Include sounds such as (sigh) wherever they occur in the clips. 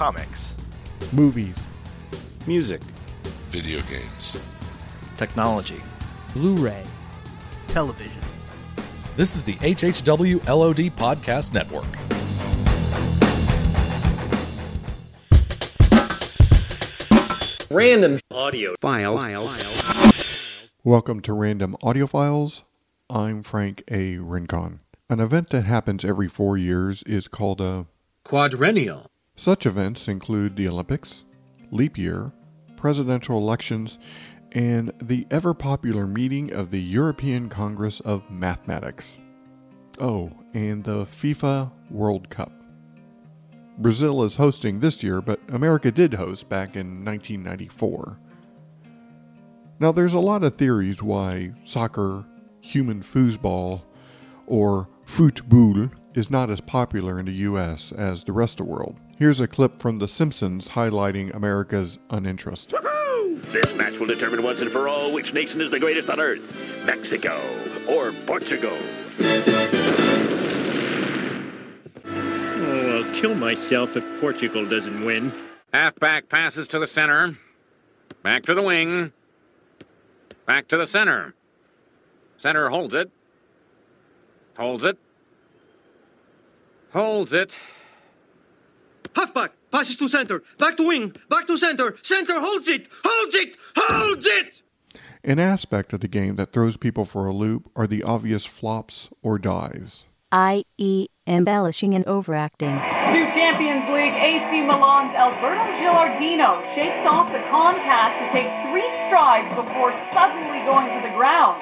comics, movies, music, video games, technology, Blu ray, television. This is the HHW LOD Podcast Network. Random audio files. files. Welcome to Random Audio Files. I'm Frank A. Rincon. An event that happens every four years is called a quadrennial. Such events include the Olympics, leap year, presidential elections, and the ever popular meeting of the European Congress of Mathematics. Oh, and the FIFA World Cup. Brazil is hosting this year, but America did host back in 1994. Now, there's a lot of theories why soccer, human foosball, or football is not as popular in the US as the rest of the world. Here's a clip from The Simpsons highlighting America's uninterest. This match will determine once and for all which nation is the greatest on earth Mexico or Portugal. Oh, I'll kill myself if Portugal doesn't win. Halfback passes to the center. Back to the wing. Back to the center. Center holds it. Holds it. Holds it. Halfback passes to center. Back to wing. Back to center. Center holds it. Holds it. Holds it. An aspect of the game that throws people for a loop are the obvious flops or dives. i.e., embellishing and overacting. Two Champions League AC Milan's Alberto Gilardino shakes off the contact to take three strides before suddenly going to the ground.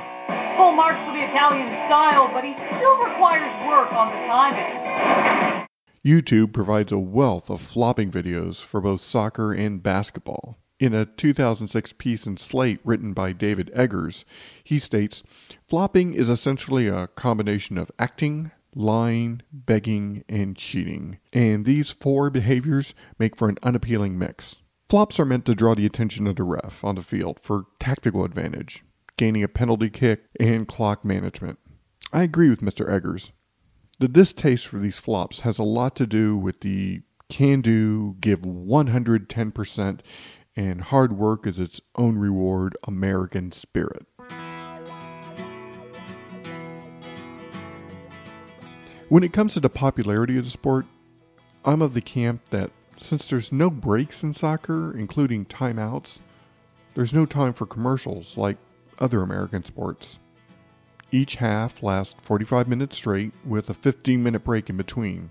Full marks for the Italian style, but he still requires work on the timing. YouTube provides a wealth of flopping videos for both soccer and basketball. In a 2006 piece in Slate written by David Eggers, he states flopping is essentially a combination of acting, lying, begging, and cheating. And these four behaviors make for an unappealing mix. Flops are meant to draw the attention of the ref on the field for tactical advantage, gaining a penalty kick, and clock management. I agree with Mr. Eggers. The distaste for these flops has a lot to do with the can do, give 110%, and hard work is its own reward American spirit. When it comes to the popularity of the sport, I'm of the camp that since there's no breaks in soccer, including timeouts, there's no time for commercials like other American sports. Each half lasts 45 minutes straight with a 15 minute break in between.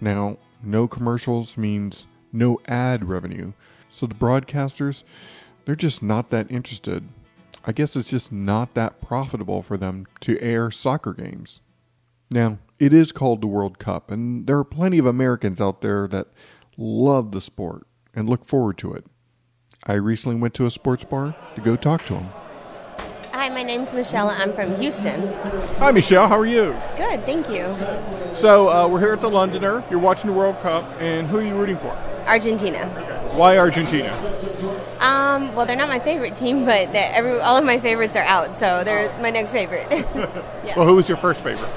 Now, no commercials means no ad revenue, so the broadcasters, they're just not that interested. I guess it's just not that profitable for them to air soccer games. Now, it is called the World Cup, and there are plenty of Americans out there that love the sport and look forward to it. I recently went to a sports bar to go talk to them. My name's Michelle. I'm from Houston. Hi, Michelle. How are you? Good, thank you. So, uh, we're here at the Londoner. You're watching the World Cup, and who are you rooting for? Argentina. Why Argentina? Um, well, they're not my favorite team, but every, all of my favorites are out, so they're my next favorite. (laughs) yeah. Well, who was your first favorite?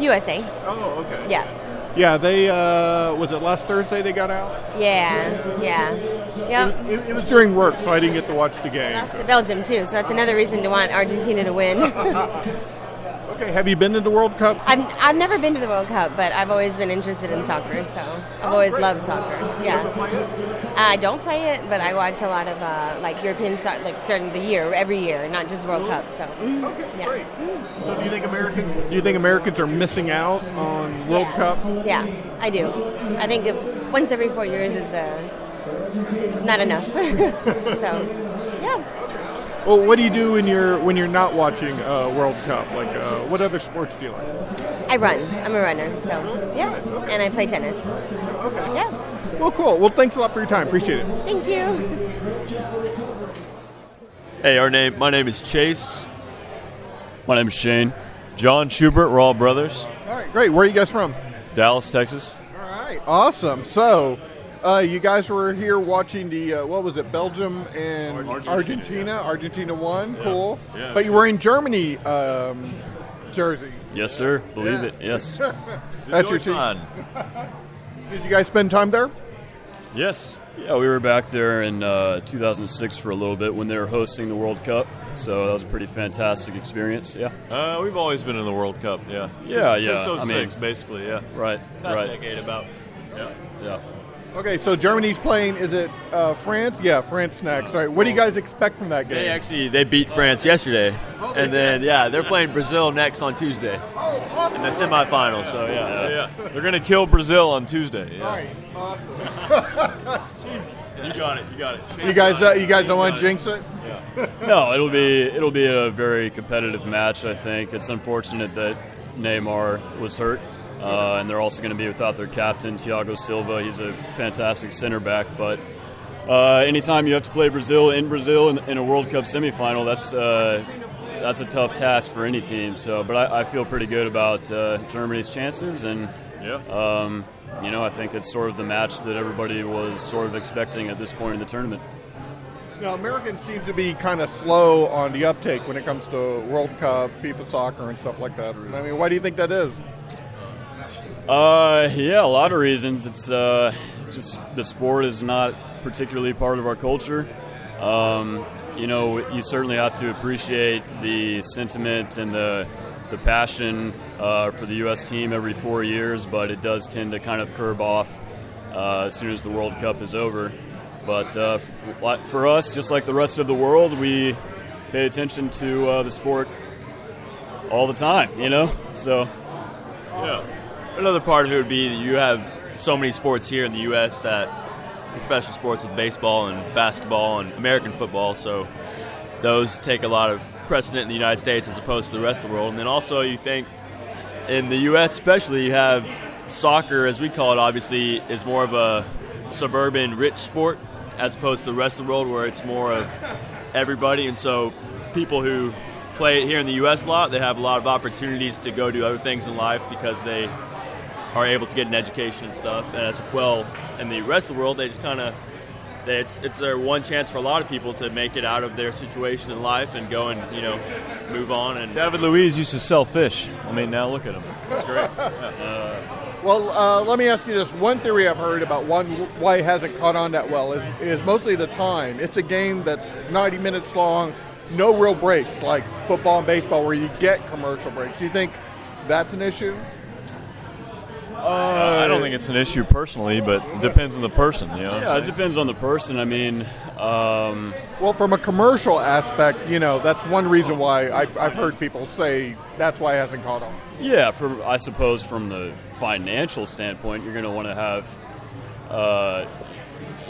USA. Oh, okay. Yeah. Yeah, they uh, was it last Thursday they got out? Yeah, yeah, yeah. It, it, it, was during work, so I didn't get to watch the game. They lost to Belgium too, so that's another reason to want Argentina to win. (laughs) okay, have you been to the World Cup? I've, I've never been to the World Cup, but I've always been interested in soccer, so I've oh, always great. loved soccer. Yeah. I don't play it, but I watch a lot of uh, like European soccer, like during the year, every year, not just World Cup. So. Mm. Okay, yeah. great. Mm. So do you think Americans? Do you think Americans are missing out on World yeah. Cup? Yeah, I do. I think once every four years is uh, is not enough. (laughs) so, yeah. Well, what do you do when you're when you're not watching uh, World Cup? Like, uh, what other sports do you like? I run. I'm a runner, so yeah, okay. and I play tennis. Okay. Yeah. Well, cool. Well, thanks a lot for your time. Appreciate it. Thank you. Hey, our name. My name is Chase. My name is Shane. John Schubert. We're all brothers. All right, great. Where are you guys from? Dallas, Texas. All right, awesome. So, uh, you guys were here watching the uh, what was it, Belgium and Argentina. Argentina. Argentina won. Yeah. Cool. Yeah. But you were in Germany um, jersey. Yes, sir. Believe Yeah. it. Yes. (laughs) That's your team. Fun. (laughs) Did you guys spend time there? Yes. Yeah, we were back there in uh, 2006 for a little bit when they were hosting the World Cup. So that was a pretty fantastic experience. Yeah. Uh, we've always been in the World Cup. Yeah. Yeah, since, yeah. Since I mean- basically. Yeah. Right. Past right. decade about. Yeah. Yeah. Okay, so Germany's playing. Is it uh, France? Yeah, France next. All right. What do you guys expect from that game? They actually they beat France yesterday, and then yeah, they're playing Brazil next on Tuesday Oh, awesome! in the semifinals. So yeah, Yeah. yeah. They're going to kill Brazil on Tuesday. Yeah. All right. Awesome. (laughs) You got it. You got it. you guys, uh, you guys don't want to jinx it? (laughs) No, it'll be it'll be a very competitive match. I think it's unfortunate that Neymar was hurt, uh, and they're also going to be without their captain Thiago Silva. He's a fantastic center back, but uh, anytime you have to play Brazil in Brazil in, in a World Cup semifinal, that's uh, that's a tough task for any team. So, but I, I feel pretty good about uh, Germany's chances, and Yeah. um, you know, I think it's sort of the match that everybody was sort of expecting at this point in the tournament. Now, Americans seem to be kind of slow on the uptake when it comes to World Cup, FIFA soccer, and stuff like that. I mean, why do you think that is? Uh, yeah, a lot of reasons. It's uh, just the sport is not particularly part of our culture. Um, you know, you certainly have to appreciate the sentiment and the the passion uh, for the U.S. team every four years, but it does tend to kind of curb off uh, as soon as the World Cup is over. But uh, for us, just like the rest of the world, we pay attention to uh, the sport all the time. You know, so Yeah. Another part of it would be that you have so many sports here in the U.S. that professional sports with baseball and basketball and American football, so those take a lot of precedent in the United States as opposed to the rest of the world. And then also, you think in the U.S., especially, you have soccer, as we call it, obviously, is more of a suburban rich sport as opposed to the rest of the world where it's more of everybody. And so, people who play it here in the U.S. a lot, they have a lot of opportunities to go do other things in life because they are able to get an education and stuff. And as well, in the rest of the world, they just kind of it's it's their one chance for a lot of people to make it out of their situation in life and go and you know move on and David Luiz used to sell fish. I mean, now look at him. That's great. (laughs) Well, uh, let me ask you this. One theory I've heard about one why it hasn't caught on that well is, is mostly the time. It's a game that's 90 minutes long, no real breaks like football and baseball where you get commercial breaks. Do you think that's an issue? Uh, I don't think it's an issue personally, but it depends on the person. You know. yeah, it depends on the person. I mean, um, Well, from a commercial aspect, you know, that's one reason why I, I've heard people say that's why it hasn't caught on. Yeah, from I suppose from the financial standpoint, you're going to want to have, uh,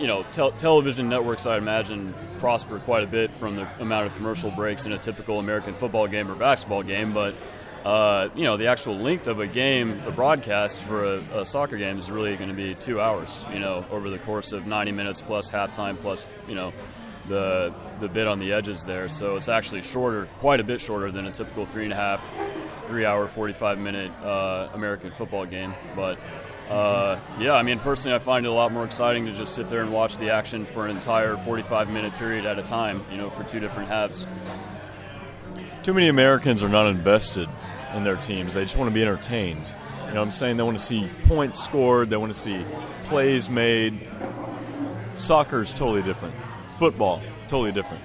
you know, tel- television networks. I imagine prosper quite a bit from the amount of commercial breaks in a typical American football game or basketball game, but. Uh, you know, the actual length of a game, the broadcast for a, a soccer game is really going to be two hours. You know, over the course of 90 minutes plus halftime plus, you know, the the bit on the edges there. So it's actually shorter, quite a bit shorter than a typical three and a half, three hour, 45 minute uh, American football game. But uh, yeah, I mean, personally, I find it a lot more exciting to just sit there and watch the action for an entire 45 minute period at a time. You know, for two different halves. Too many Americans are not invested in their teams. They just want to be entertained. You know what I'm saying? They want to see points scored, they want to see plays made. Soccer is totally different. Football, totally different.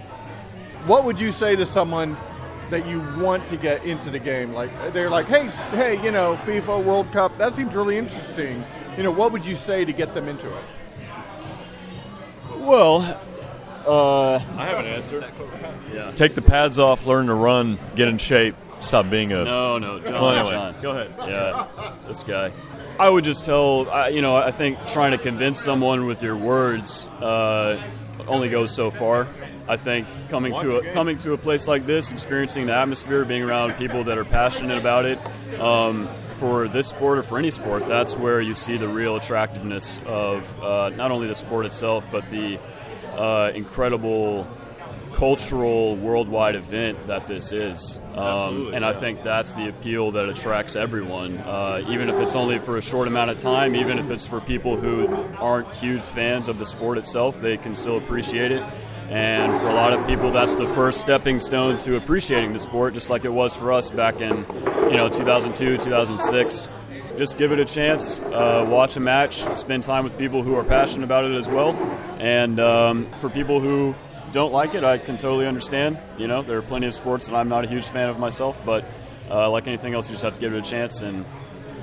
What would you say to someone that you want to get into the game? Like they're like, hey, hey, you know, FIFA World Cup, that seems really interesting. You know, what would you say to get them into it? Well, uh, I have an answer. Yeah. Take the pads off, learn to run, get in shape, stop being a. No, no, John, Well, anyway, John. Go ahead. Yeah, this guy. I would just tell, I- you know, I think trying to convince someone with your words uh, only goes so far. I think coming to a, coming to a place like this, experiencing the atmosphere, being around people that are passionate about it, um, for this sport or for any sport, that's where you see the real attractiveness of uh, not only the sport itself, but the uh, incredible cultural worldwide event that this is. Um, and I think that's the appeal that attracts everyone, uh, even if it's only for a short amount of time, even if it's for people who aren't huge fans of the sport itself, they can still appreciate it. And for a lot of people, that's the first stepping stone to appreciating the sport, just like it was for us back in, you know, 2002, 2006. just give it a chance, uh, watch a match, spend time with people who are passionate about it as well. And um, for people who don't like it, I can totally understand. You know, there are plenty of sports that I'm not a huge fan of myself, but uh, like anything else, you just have to give it a chance, and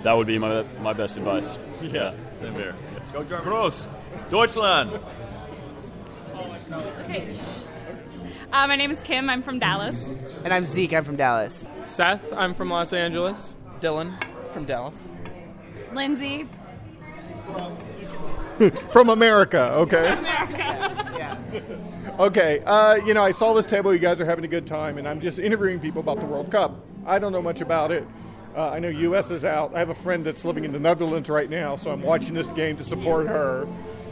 that would be my, my best advice. (laughs) Yeah, same here. Go German. Gross. Deutschland. Okay. Uh, my name is Kim. I'm from Dallas. And I'm Zeke. I'm from Dallas. Seth. I'm from Los Angeles. Dylan from Dallas. Lindsay. (laughs) From America, okay. America. Yeah. Okay, uh, you know, I saw this table. You guys are having a good time, and I'm just interviewing people about the World Cup. I don't know much about it. Uh, I know U.S. is out. I have a friend that's living in the Netherlands right now, so I'm watching this game to support her.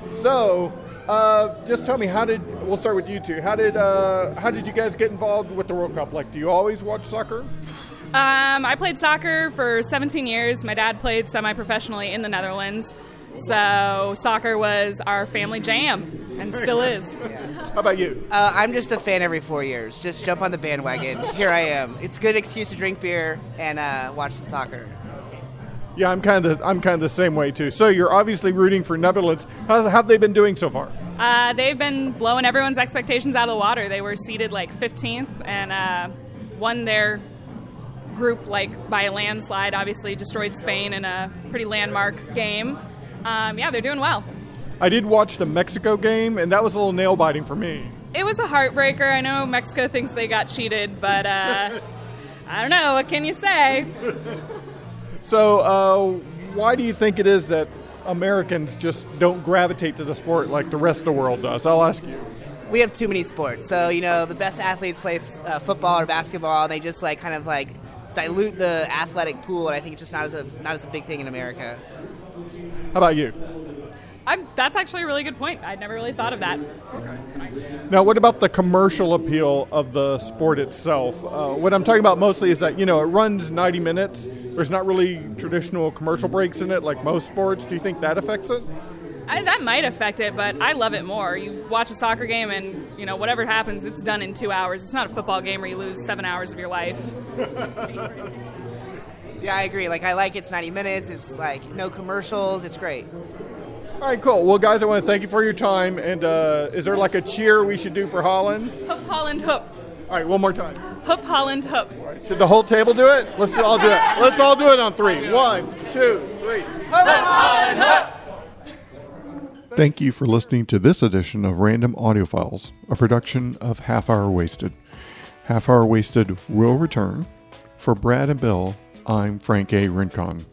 So, uh, just tell me, how did we'll start with you two? How did uh, how did you guys get involved with the World Cup? Like, do you always watch soccer? Um, I played soccer for 17 years. My dad played semi professionally in the Netherlands. So soccer was our family jam and still is. How about you? Uh, I'm just a fan every four years. Just jump on the bandwagon. Here I am. It's a good excuse to drink beer and uh, watch some soccer. Yeah, I'm kind of I'm kind of the same way too. So you're obviously rooting for Netherlands. How have they been doing so far? Uh, they've been blowing everyone's expectations out of the water. They were seated like 15th and uh, won their group like by a landslide. Obviously, destroyed Spain in a pretty landmark game. Um, yeah, they're doing well. I did watch the Mexico game, and that was a little nail biting for me. It was a heartbreaker. I know Mexico thinks they got cheated, but uh, (laughs) I don't know. What can you say? So, uh, why do you think it is that Americans just don't gravitate to the sport like the rest of the world does? I'll ask you. We have too many sports. So, you know, the best athletes play uh, football or basketball, and they just like kind of like dilute the athletic pool, and I think it's just not as a not as a big thing in America. How about you? I, that's actually a really good point. I'd never really thought of that. Okay. Now, what about the commercial appeal of the sport itself? Uh, what I'm talking about mostly is that you know it runs 90 minutes. There's not really traditional commercial breaks in it like most sports. Do you think that affects it? I, that might affect it, but I love it more. You watch a soccer game, and you know whatever happens, it's done in two hours. It's not a football game where you lose seven hours of your life. (laughs) Yeah, I agree. Like I like it's 90 minutes. It's like no commercials. It's great. All right, cool. Well, guys, I want to thank you for your time. And uh, is there like a cheer we should do for Holland? Hoop Holland hoop. All right, one more time. Hoop Holland hoop. Should the whole table do it? Let's all do it. Let's all do it on three. One, two, three. Hoop Holland hoop. Thank you for listening to this edition of Random Audio Files, a production of Half Hour Wasted. Half Hour Wasted will return. For Brad and Bill, I'm Frank A. Rincon.